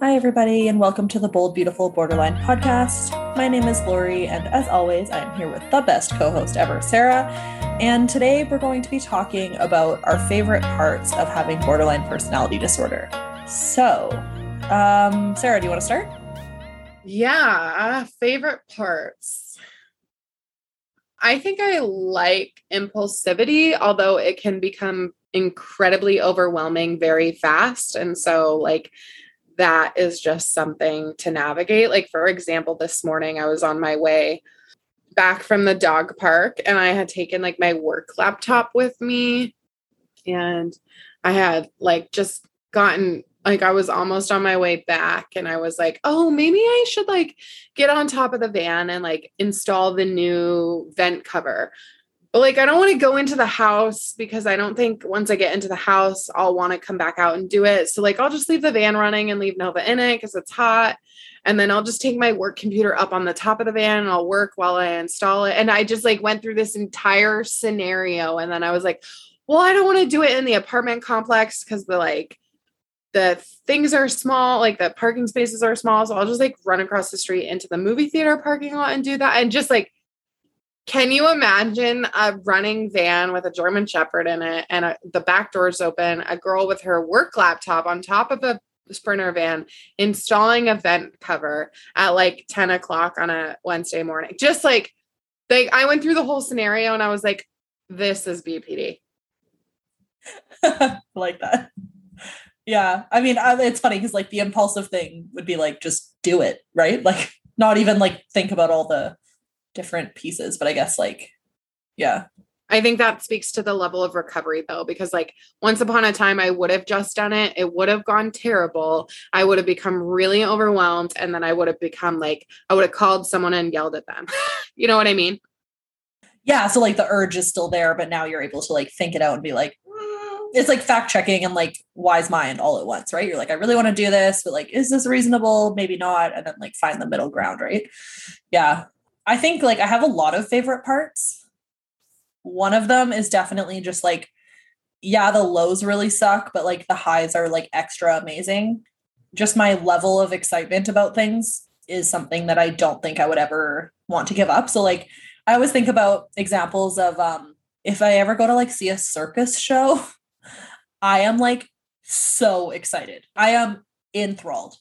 Hi, everybody, and welcome to the Bold, Beautiful Borderline podcast. My name is Laurie, and as always, I am here with the best co host ever, Sara. And today we're going to be talking about our favorite parts of having borderline personality disorder. So, um, Sara, do you want to start? Yeah, favorite parts. I think I like impulsivity, although it can become incredibly overwhelming very fast. And so, like, that is just something to navigate. Like, for example, this morning I was on my way back from the dog park and I had taken like my work laptop with me and I had like just gotten like I was almost on my way back and I was like, "Oh, maybe I should like get on top of the van and like install the new vent cover." Like I don't want to go into the house because I don't think once I get into the house I'll want to come back out and do it. So like I'll just leave the van running and leave Nova in it cuz it's hot. And then I'll just take my work computer up on the top of the van and I'll work while I install it. And I just like went through this entire scenario and then I was like, "Well, I don't want to do it in the apartment complex cuz the like the things are small, like the parking spaces are small. So I'll just like run across the street into the movie theater parking lot and do that. And just like can you imagine a running van with a German Shepherd in it and a, the back doors open, a girl with her work laptop on top of a Sprinter van installing a vent cover at like 10 o'clock on a Wednesday morning? Just like, like I went through the whole scenario and I was like, this is BPD. like that. Yeah. I mean, it's funny because like the impulsive thing would be like, just do it, right? Like, not even like think about all the different pieces, but I guess like, yeah. I think that speaks to the level of recovery though, because like once upon a time, I would have just done it. It would have gone terrible. I would have become really overwhelmed. And then I would have become like, I would have called someone and yelled at them. you know what I mean? Yeah. So like the urge is still there, but now you're able to like think it out and be like, mm. it's like fact checking and like wise mind all at once, right? You're like, I really want to do this, but like, is this reasonable? Maybe not. And then like find the middle ground, right? Yeah. I think like I have a lot of favorite parts. One of them is definitely just like, yeah, the lows really suck, but like the highs are like extra amazing. Just my level of excitement about things is something that I don't think I would ever want to give up. So like I always think about examples of um if I ever go to like see a circus show, I am like so excited. I am enthralled.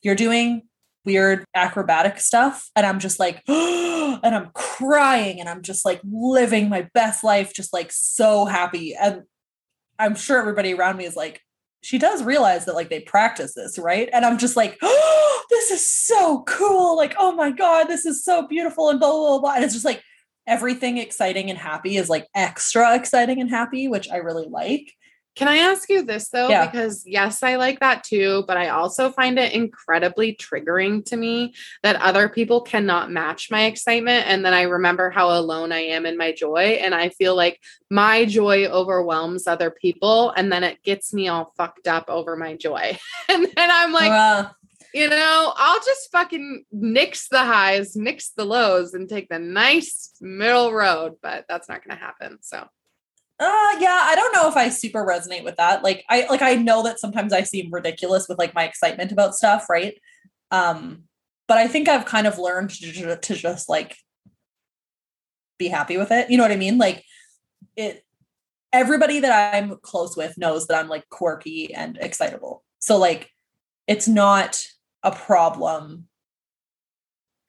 You're doing weird acrobatic stuff and i'm just like and i'm crying and i'm just like living my best life just like so happy. And i'm sure everybody around me is like she does realize that like they practice this right? And i'm just like oh, this is so cool. Like oh my god this is so beautiful and blah blah blah. And it's just like everything exciting and happy is like extra exciting and happy which i really like can I ask you this though? Yeah. Because yes, I like that too, but I also find it incredibly triggering to me that other people cannot match my excitement. And then I remember how alone I am in my joy. And I feel like my joy overwhelms other people. And then it gets me all fucked up over my joy. and then I'm like, uh, you know, I'll just fucking nix the highs, mix the lows, and take the nice middle road. But that's not going to happen. So uh yeah, I don't know if I super resonate with that. Like I like I know that sometimes I seem ridiculous with like my excitement about stuff, right? Um but I think I've kind of learned to, to just like be happy with it. You know what I mean? Like it everybody that I'm close with knows that I'm like quirky and excitable. So like it's not a problem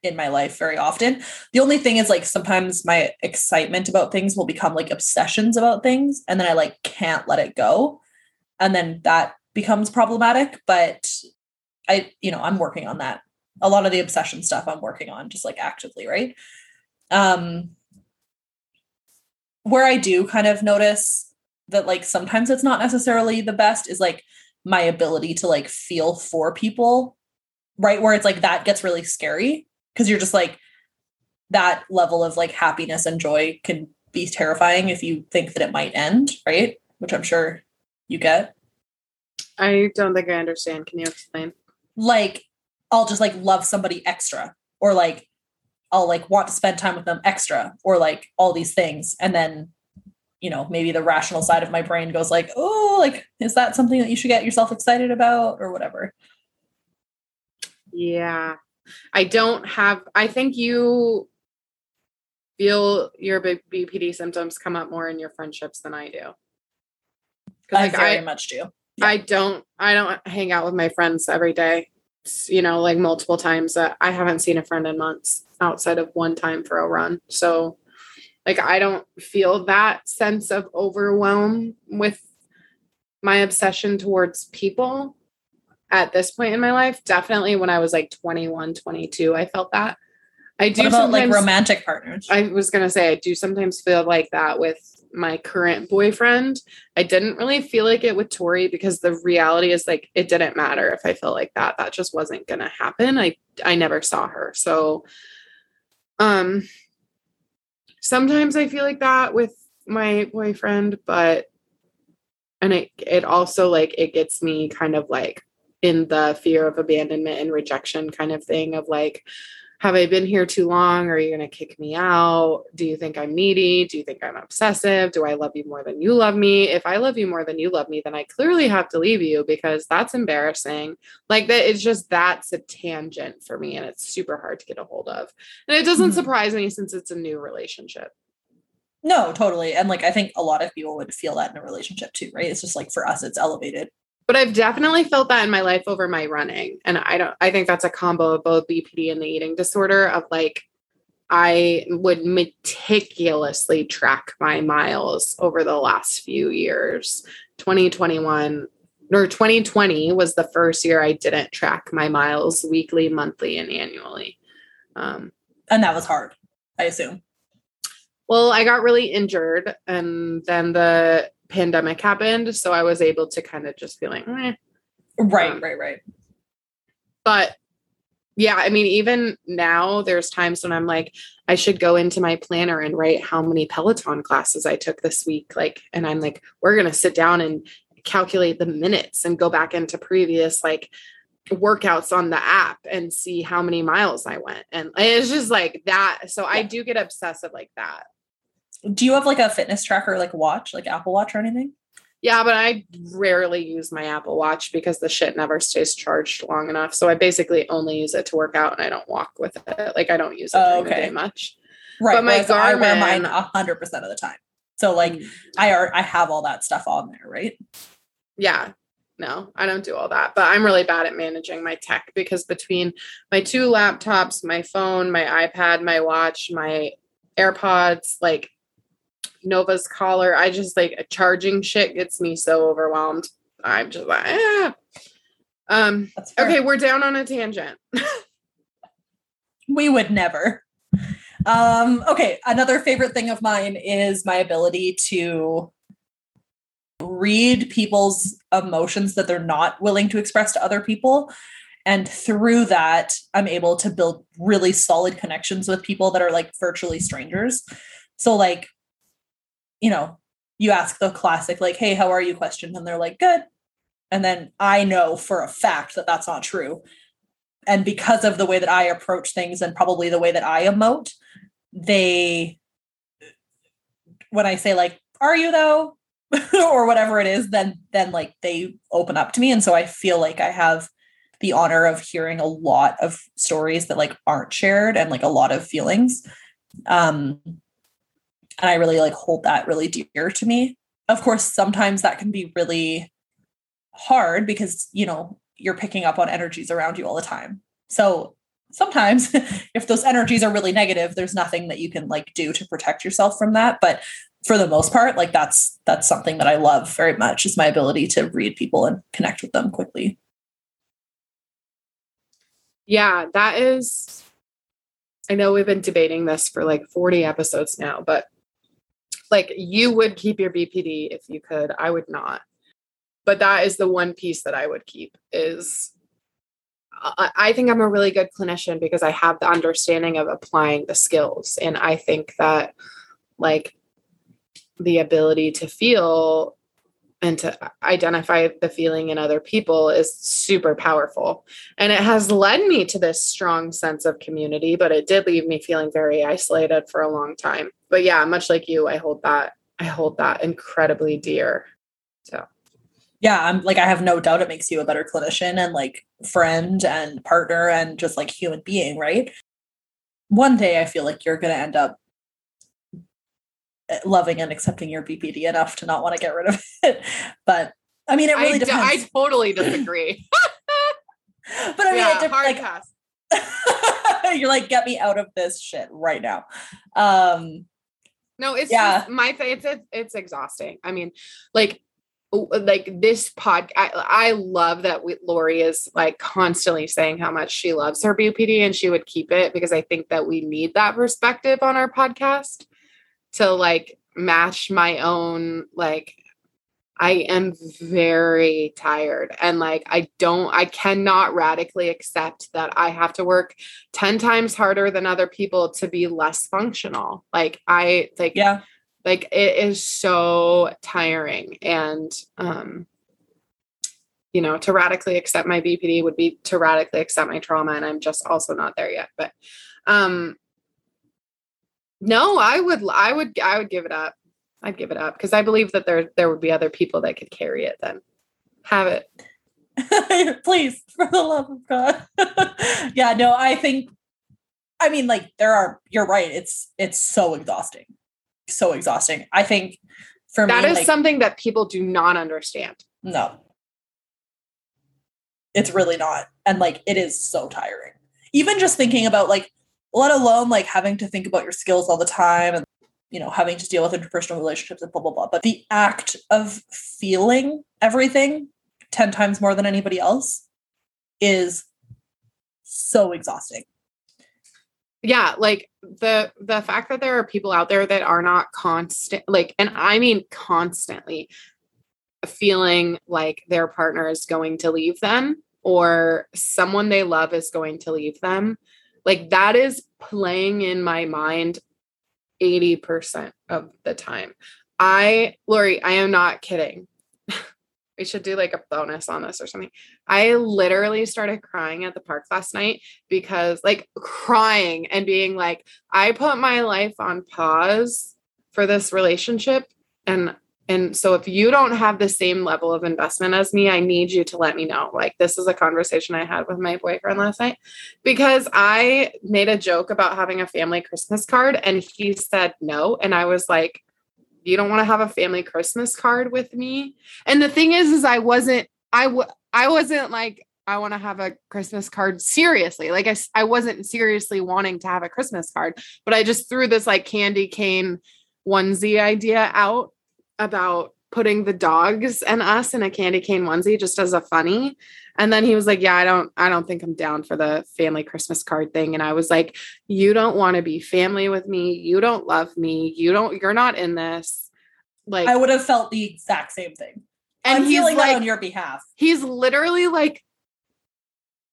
in my life very often. The only thing is like sometimes my excitement about things will become like obsessions about things and then I like can't let it go. And then that becomes problematic, but I you know, I'm working on that. A lot of the obsession stuff I'm working on just like actively, right? Um where I do kind of notice that like sometimes it's not necessarily the best is like my ability to like feel for people right where it's like that gets really scary because you're just like that level of like happiness and joy can be terrifying if you think that it might end, right? Which I'm sure you get. I don't think I understand. Can you explain? Like, I'll just like love somebody extra, or like I'll like want to spend time with them extra, or like all these things. And then, you know, maybe the rational side of my brain goes like, oh, like, is that something that you should get yourself excited about or whatever? Yeah. I don't have, I think you feel your BPD symptoms come up more in your friendships than I do. I like, very I- much do. I don't I don't hang out with my friends every day. You know, like multiple times. Uh, I haven't seen a friend in months outside of one time for a run. So like I don't feel that sense of overwhelm with my obsession towards people at this point in my life. Definitely when I was like 21, 22, I felt that. I do about like romantic partners? I was gonna say I do sometimes feel like that with my current boyfriend. I didn't really feel like it with Tori because the reality is like it didn't matter if I felt like that. That just wasn't gonna happen. I I never saw her. So um sometimes I feel like that with my boyfriend, but and it it also like it gets me kind of like in the fear of abandonment and rejection kind of thing of like have I been here too long? Are you going to kick me out? Do you think I'm needy? Do you think I'm obsessive? Do I love you more than you love me? If I love you more than you love me, then I clearly have to leave you because that's embarrassing. Like that, it's just that's a tangent for me and it's super hard to get a hold of. And it doesn't Mhm. surprise me since it's a new relationship. No, totally. And like I think a lot of people would feel that in a relationship too, right? It's just like for us, it's elevated. But I've definitely felt that in my life over my running. And I don't, I think that's a combo of both BPD and the eating disorder of like, I would meticulously track my miles over the last few years. 2021 or 2020 was the first year I didn't track my miles weekly, monthly, and annually. Um, And that was hard, I assume. well, I got really injured and then the pandemic happened. So I was able to kind of just be like, eh, Right, Um, right, right. but yeah i mean even now there's times when i'm like i should go into my planner and write how many peloton classes i took this week like and i'm like we're going to sit down and calculate the minutes and go back into previous like workouts on the app and see how many miles i went and it's just like that so i do get obsessive like that Do you have like a fitness tracker, like watch, like Apple Watch or anything? yeah but i rarely use my apple watch because the shit never stays charged long enough so i basically only use it to work out and i don't walk with it like i don't use it Oh, okay. much Right. But my whereas I wear Garmin- mine a hundred percent of the time. So like Mm. I are I have all that stuff on there, right? yeah no i don't do all that but i'm really bad at managing my tech because between my two laptops my phone my ipad my watch my airpods like nova's collar i just like charging shit gets me so overwhelmed i'm just like ah. um okay we're down on a tangent We would never. Um, okay, another favorite thing of mine is my ability to read people's emotions that they're not willing to express to other people. And through that, I'm able to build really solid connections with people that are like virtually strangers. So, like, you know, you ask the classic, like, hey, how are you question, and they're like, good. And then I know for a fact that that's not true and because of the way that I approach things and probably the way that I emote, they when I say like, "Are you though?" or whatever it is, then then like they open up to me, and so I feel like I have the honor of hearing a lot of stories that like aren't shared and like a lot of feelings. Um, and I really like hold that really dear to me. Of course, sometimes that can be really hard because you know you're picking up on energies around you all the time. So sometimes if those energies are really negative, there's nothing that you can like do to protect yourself from that. But for the most part, like that's that's something that I love very much is my ability to read people and connect with them quickly. yeah that is i know we've been debating this for like 40 episodes now but like you would keep your bpd if you could i would not but that is the one piece that i would keep is I think I'm a really good clinician because I have the understanding of applying the skills. And I think that, like, the ability to feel and to identify the feeling in other people is super powerful. And it has led me to this strong sense of community, but it did leave me feeling very isolated for a long time. But yeah, much like you, I hold that, I hold that incredibly dear. So yeah, I'm like I have no doubt it makes you a better clinician and like friend and partner and just like human being, right? One day I feel like you're going to end up loving and accepting your BPD enough to not want to get rid of it. But I mean, it really I, d- depends. I totally disagree. but I mean, yeah, it dep- hard like you're like, get me out of this shit right now. Um, No, it's Yeah. just my it's it's it's exhausting. I mean, like like this pod I, I love that we, Laurie is like constantly saying how much she loves her BPD and she would keep it because I think that we need that perspective on our podcast to like match my own like I am very tired and like I don't I cannot radically accept that I have to work 10 times harder than other people to be less functional. Like I like yeah, like it is so tiring and um you know to radically accept my bpd would be to radically accept my trauma and i'm just also not there yet but um no i would i would i would give it up i'd give it up because i believe that there there would be other people that could carry it then have it please, for the love of God. yeah, no, I think. I mean, like there are. You're right. It's it's so exhausting, so exhausting. I think for That me, is like, something that people do not understand No. It's really not. And like it is so tiring. Even just thinking about like let alone like having to think about your skills all the time and you know having to deal with interpersonal relationships and blah blah blah. But the act of feeling everything 10 times more than anybody else is so exhausting. yeah like the the fact that there are people out there that are not constant like and i mean constantly feeling like their partner is going to leave them or someone they love is going to leave them like that is playing in my mind 80% of the time i laurie i am not kidding we should do like a bonus on this or something I literally started crying at the park last night because, like, crying and being like, I put my life on pause for this relationship. And and so if you don't have the same level of investment as me, I need you to let me know. Like this is a conversation I had with my boyfriend last night because I made a joke about having a family Christmas card and he said no and I was like you don't want to have a family Christmas card with me? And the thing is is I wasn't I w- I wasn't like, I want to have a Christmas card seriously. Like I I wasn't seriously wanting to have a Christmas card, but I just threw this like candy cane onesie idea out about putting the dogs and us in a candy cane onesie just as a funny. And then he was like, "Yeah, I don't I don't think I'm down for the family Christmas card thing." And I was like, "You don't want to be family with me. You don't love me. You don't you're not in this." Like I would have felt the exact same thing. and I'm he's like on your behalf. he's literally like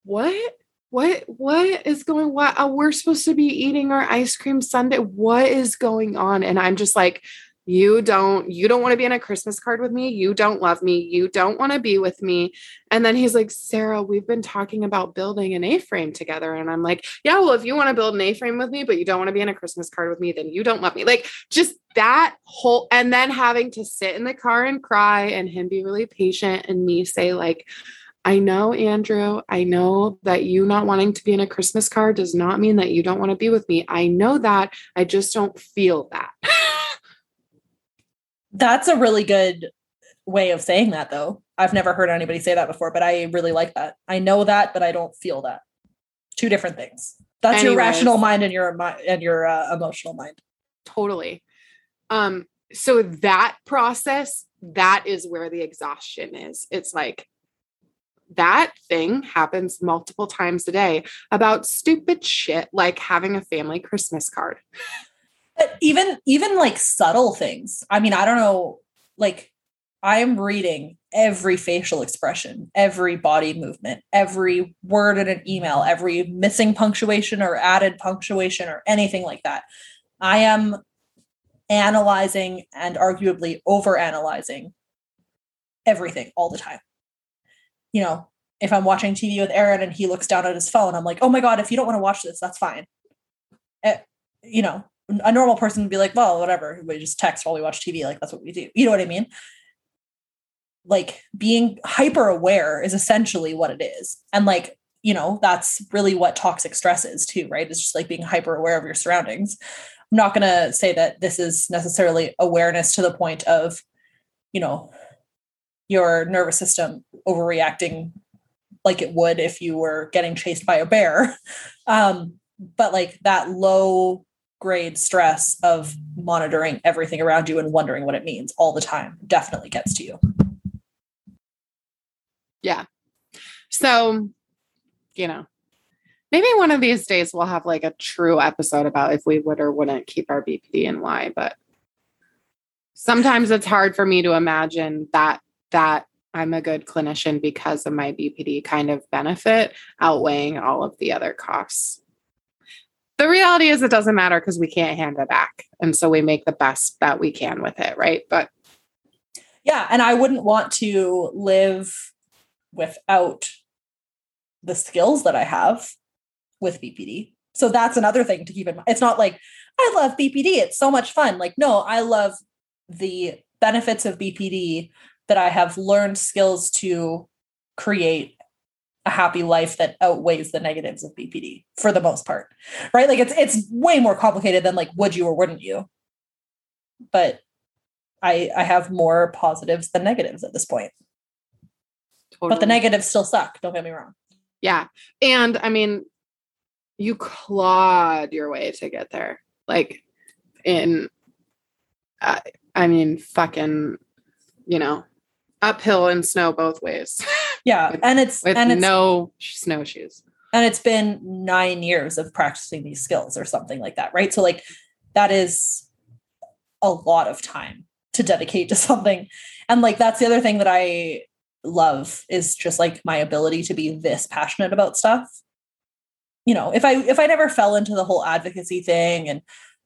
what what what is going what uh, we're supposed to be eating our ice cream sundae what is going on and i'm just like you don't you don't want to be in a christmas card with me you don't love me you don't want to be with me and then he's like sara we've been talking about building an a-frame together and i'm like yeah well if you want to build an a-frame with me but you don't want to be in a christmas card with me then you don't love me like just that whole and then having to sit in the car and cry and him be really patient and me say like I know, Andrew, I know that you not wanting to be in a Christmas card does not mean that you don't want to be with me. I know that. I just don't feel that. That's a really good way of saying that though. I've never heard anybody say that before, but I really like that. I know that, but I don't feel that. Two different things. That's your rational mind and your and your uh, emotional mind. totally. Um, so that process, that is where the exhaustion is. It's like that thing happens multiple times a day about stupid shit like having a family Christmas card. But even even like subtle things. I mean, I don't know. Like, I am reading every facial expression, every body movement, every word in an email, every missing punctuation or added punctuation or anything like that. I am analyzing and arguably over analyzing everything all the time. You know, if I'm watching TV with Aaron and he looks down at his phone, I'm like, oh my God, if you don't want to watch this, that's fine. Eh, you know, a normal person would be like, well, whatever, we just text while we watch TV. Like that's what we do. You know what I mean? like being hyper aware is essentially what it is. And like, you know, that's really what toxic stress is too, right? It's just like being hyper aware of your surroundings. I'm not going to say that this is necessarily awareness to the point of, you know, your nervous system overreacting like it would if you were getting chased by a bear. Um, but like that low grade stress of monitoring everything around you and wondering what it means all the time definitely gets to you. Yeah. So, you know, maybe one of these days we'll have like a true episode about if we would or wouldn't keep our BPD and why, but sometimes it's hard for me to imagine that that I'm a good clinician because of my BPD kind of benefit outweighing all of the other costs. The reality is it doesn't matter because we can't hand it back. And so we make the best that we can with it, right? But yeah, and I wouldn't want to live without the skills that I have with BPD. So that's another thing to keep in mind. It's not like I love BPD, it's so much fun. Like, no, I love the benefits of BPD that I have learned skills to create a happy life that outweighs the negatives of BPD for the most part. Right? Like it's it's way more complicated than like would you or wouldn't you. But I I have more positives than negatives at this point. Totally. But the negatives still suck, don't get me wrong. Yeah. And I mean, you clawed your way to get there. Like in uh, I mean, fucking, you know, uphill and snow both ways. Yeah, with, and it's with and it's, no snowshoes. And it's been nine years of practicing these skills or something like that, right? So like that is a lot of time to dedicate to something, and like that's the other thing that I love is just like my ability to be this passionate about stuff. You know, if I if I never fell into the whole advocacy thing and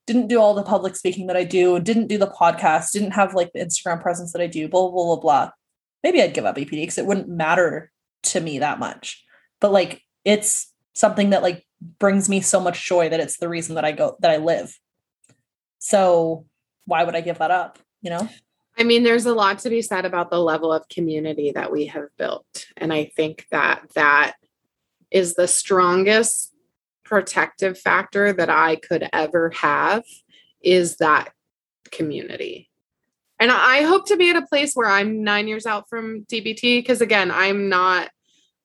didn't do all the public speaking that I do, didn't do the podcast, didn't have like the Instagram presence that I do, blah, blah, blah, blah. Maybe I'd give up BPD because it wouldn't matter to me that much. But like it's something that like brings me so much joy that it's the reason that I go that I live. So why would I give that up? You know? I mean, there's a lot to be said about the level of community that we have built. And I think that that is the strongest protective factor that I could ever have is that community. And I hope to be at a place where I'm nine years out from DBT because, again, I'm not,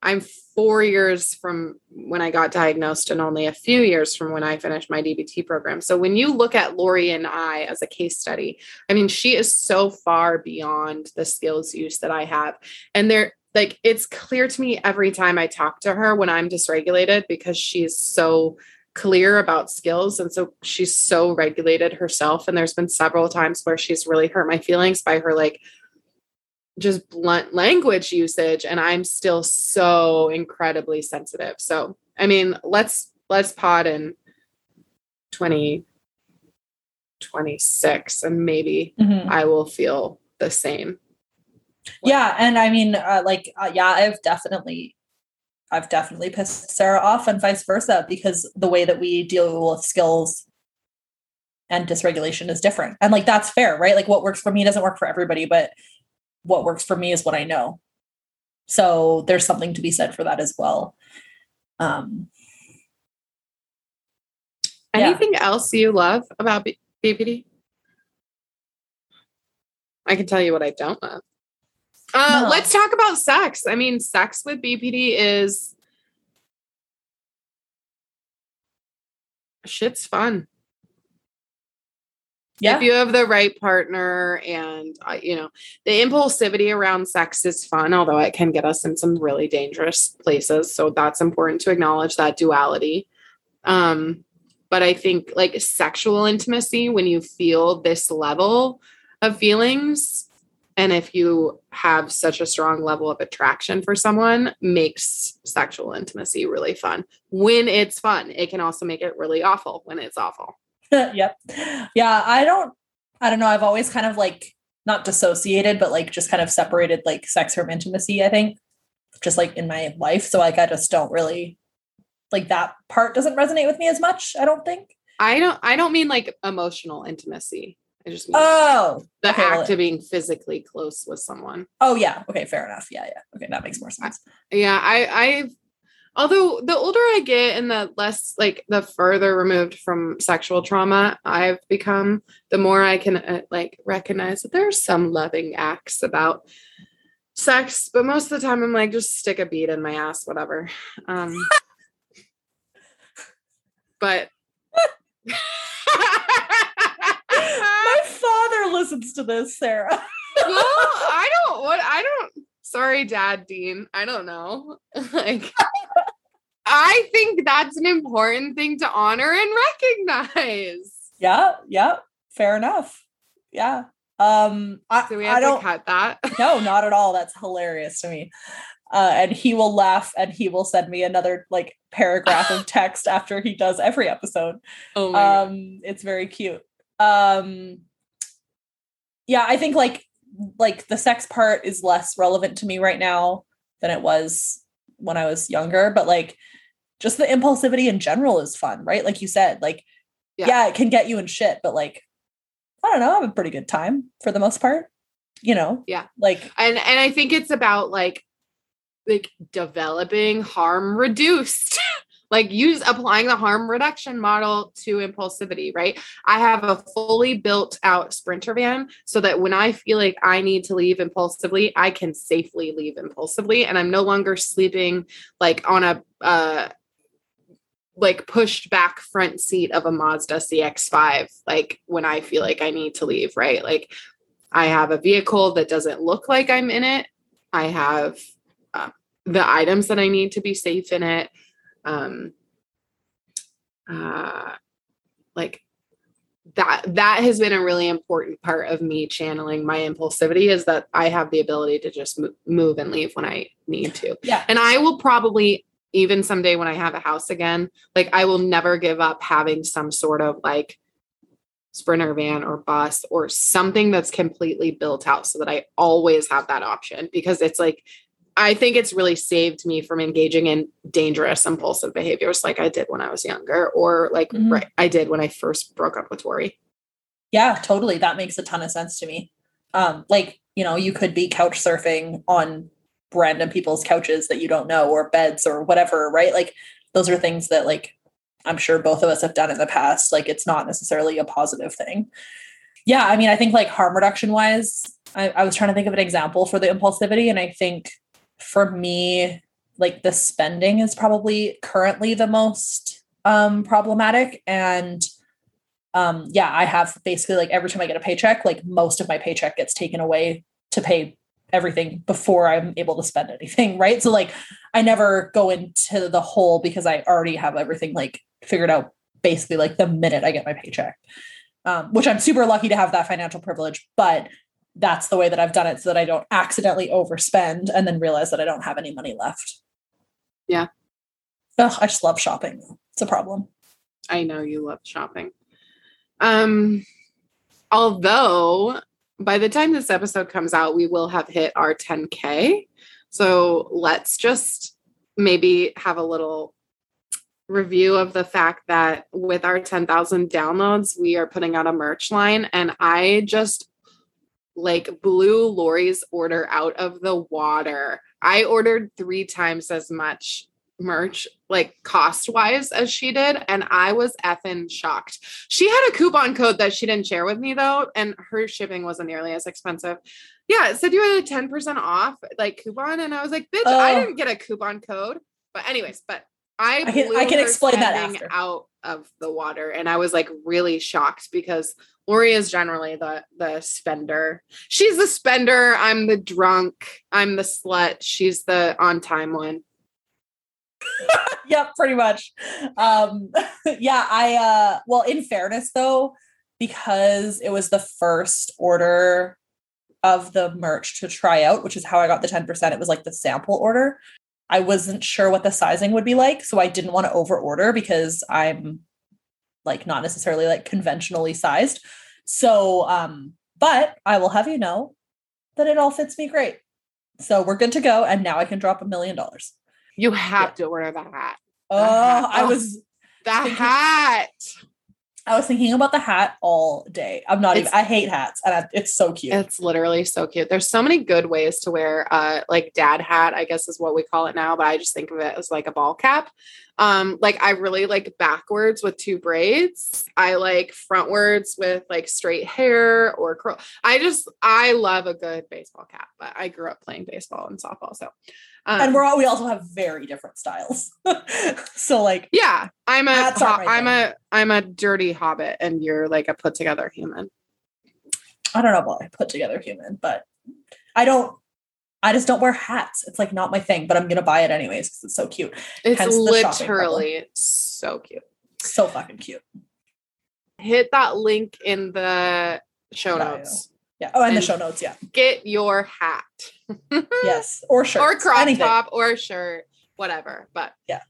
I'm four years from when I got diagnosed and only a few years from when I finished my DBT program. So when you look at Laurie and I as a case study, I mean, she is so far beyond the skills use that I have. And there, like it's clear to me every time I talk to her when I'm dysregulated because she's so clear about skills. And so she's so regulated herself. And there's been several times where she's really hurt my feelings by her like just blunt language usage. And I'm still so incredibly sensitive. So, I mean, let's let's pod in 2026 and maybe mm-hmm. I will feel the same. Yeah. And i mean uh, like uh, yeah i've definitely i've definitely pissed sara off and vice versa because the way that we deal with skills and dysregulation is different. And like that's fair right? Like what works for me doesn't work for everybody but what works for me is what i know. So there's something to be said for that as well. Um anything yeah. else you love about bpd i can tell you what i don't love uh, no. Let's talk about sex. I mean, sex with BPD is shit's fun. Yeah. If you have the right partner and, uh, you know, the impulsivity around sex is fun, although it can get us in some really dangerous places. So that's important to acknowledge that duality. Um, but I think like sexual intimacy, when you feel this level of feelings, and if you have such a strong level of attraction for someone makes sexual intimacy really fun. When it's fun it can also make it really awful when it's awful. Yep. Yeah i don't i don't know. I've always kind of like not dissociated but like just kind of separated like sex from intimacy i think just like in my life. So like i just don't really like that part doesn't resonate with me as much i don't think. I don't i don't mean like emotional intimacy I just Oh, the okay, well, act of being physically close with someone. oh yeah. Okay, fair enough. Yeah, yeah. Okay, that makes more sense. Yeah, I I've although the older I get and the less like the further removed from sexual trauma I've become, the more I can uh, like recognize that there's some loving acts about sex, but most of the time I'm like just stick a bead in my ass, whatever. Um but father listens to this, Sara. well, I don't what I don't sorry, Dad Dean. I don't know. like I think that's an important thing to honor and recognize. yeah, yeah. Fair enough. Yeah. Um I, Do we I have don't to cut that? no, not at all. That's hilarious to me. Uh, and he will laugh and he will send me another like paragraph of text after he does every episode. Oh um it's very cute um yeah i think like like the sex part is less relevant to me right now than it was when i was younger but like just the impulsivity in general is fun right like you said like Yeah. yeah, it can get you in shit but like i don't know i have a pretty good time for the most part you know Yeah. like And and I think it's about like like developing harm reduced. like use applying the harm reduction model to impulsivity, right? I have a fully built out sprinter van so that when I feel like I need to leave impulsively, I can safely leave impulsively and I'm no longer sleeping like on a uh like pushed back front seat of a Mazda CX5 like when I feel like I need to leave, right? Like I have a vehicle that doesn't look like I'm in it. I have uh, the items that I need to be safe in it. Um, uh, like that, that has been a really important part of me channeling my impulsivity is that I have the ability to just mo- move and leave when I need to. yeah And I will probably, even someday when I have a house again, like I will never give up having some sort of like sprinter van or bus or something that's completely built out so that I always have that option because it's like, I think it's really saved me from engaging in dangerous impulsive behaviors like I did when I was younger or like Mhm. right, I did when I first broke up with Tori. Yeah, totally. That makes a ton of sense to me. Um, like, you know, you could be couch surfing on random people's couches that you don't know or beds or whatever, right? Like those are things that like I'm sure both of us have done in the past. Like it's not necessarily a positive thing. Yeah, I mean, I think like harm reduction wise, I, I was trying to think of an example for the impulsivity, and I think for me, like the spending is probably currently the most um problematic. And um yeah i have basically like every time i get a paycheck like most of my paycheck gets taken away to pay everything before i'm able to spend anything right? So like i never go into the hole because i already have everything like figured out basically like the minute i get my paycheck um, which i'm super lucky to have that financial privilege. But that's the way that i've done it so that i don't accidentally overspend and then realize that i don't have any money left Yeah. Ugh, i just love shopping it's a problem I know you love shopping. Um, although by the time this episode comes out, we will have hit our 10K. So let's just maybe have a little review of the fact that with our 10,000 downloads, we are putting out a merch line. And I just like blew Laurie's order out of the water. I ordered three times as much merch, like cost wise, as she did. And I was effing shocked. She had a coupon code that she didn't share with me though, and her shipping wasn't nearly as expensive. Yeah, it said you had a 10% off like coupon. And I was like, bitch, I didn't get a coupon code. But, anyways, but I, I can- I can explain that after. out of the water. And I was like really shocked because Laurie is generally the the spender. She's the spender. I'm the drunk. I'm the slut. She's the on time one. yep, pretty much. Um, yeah, I uh well, in fairness though, because it was the first order of the merch to try out, which is how I got the 10%. It was like the sample order. I wasn't sure what the sizing would be like, so I didn't want to over order because I'm like not necessarily like conventionally sized. So um but I will have you know that it all fits me great. So we're good to go and now I can drop a million dollars. You have to order the hat. Oh, I Oh. was The Thinking- hat. I was thinking about the hat all day. I'm not It's- even. I hate hats, and I, it's so cute. It's literally so cute. There's so many good ways to wear uh like dad hat, I guess is what we call it now, but I just think of it as like a ball cap. Um like I really like backwards with two braids. I like frontwards with like straight hair or curl. I just I love a good baseball cap, but I grew up playing baseball and softball so um, and we're all, we also have very different styles. so like, yeah, I'm a ho- my I'm a I'm a dirty hobbit and you're like a put together human. I don't know about put together human, but I don't. I just don't wear hats. It's like not my thing, but I'm gonna buy it anyways because it's so cute. It's Hence literally so cute. So fucking cute. hit that link in the show Bio. notes. Yeah. Oh, and, the show notes. Yeah. Get your hat Yes. Or shirt. or crop anything. top or shirt, whatever. But Yeah.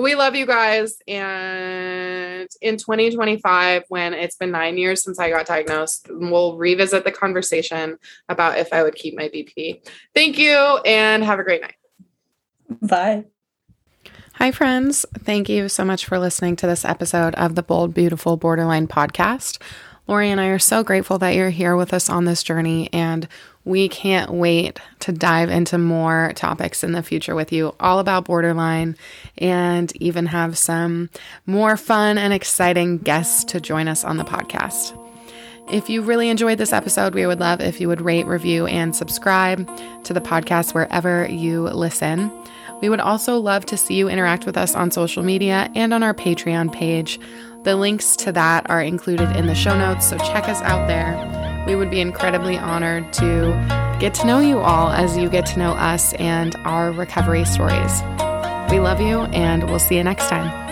We love you guys. And in 2025, when it's been nine years since I got diagnosed, we'll revisit the conversation about if I would keep my BPD. Thank you and have a great night. Bye. Hi, friends. Thank you so much for listening to this episode of the Bold, Beautiful Borderline podcast. Laurie and I are so grateful that you're here with us on this journey, and we can't wait to dive into more topics in the future with you, all about borderline, and even have some more fun and exciting guests to join us on the podcast. If you really enjoyed this episode, we would love if you would rate, review, and subscribe to the podcast wherever you listen. We would also love to see you interact with us on social media and on our Patreon page. The links to that are included in the show notes, so check us out there. We would be incredibly honored to get to know you all as you get to know us and our recovery stories. We love you, and we'll see you next time.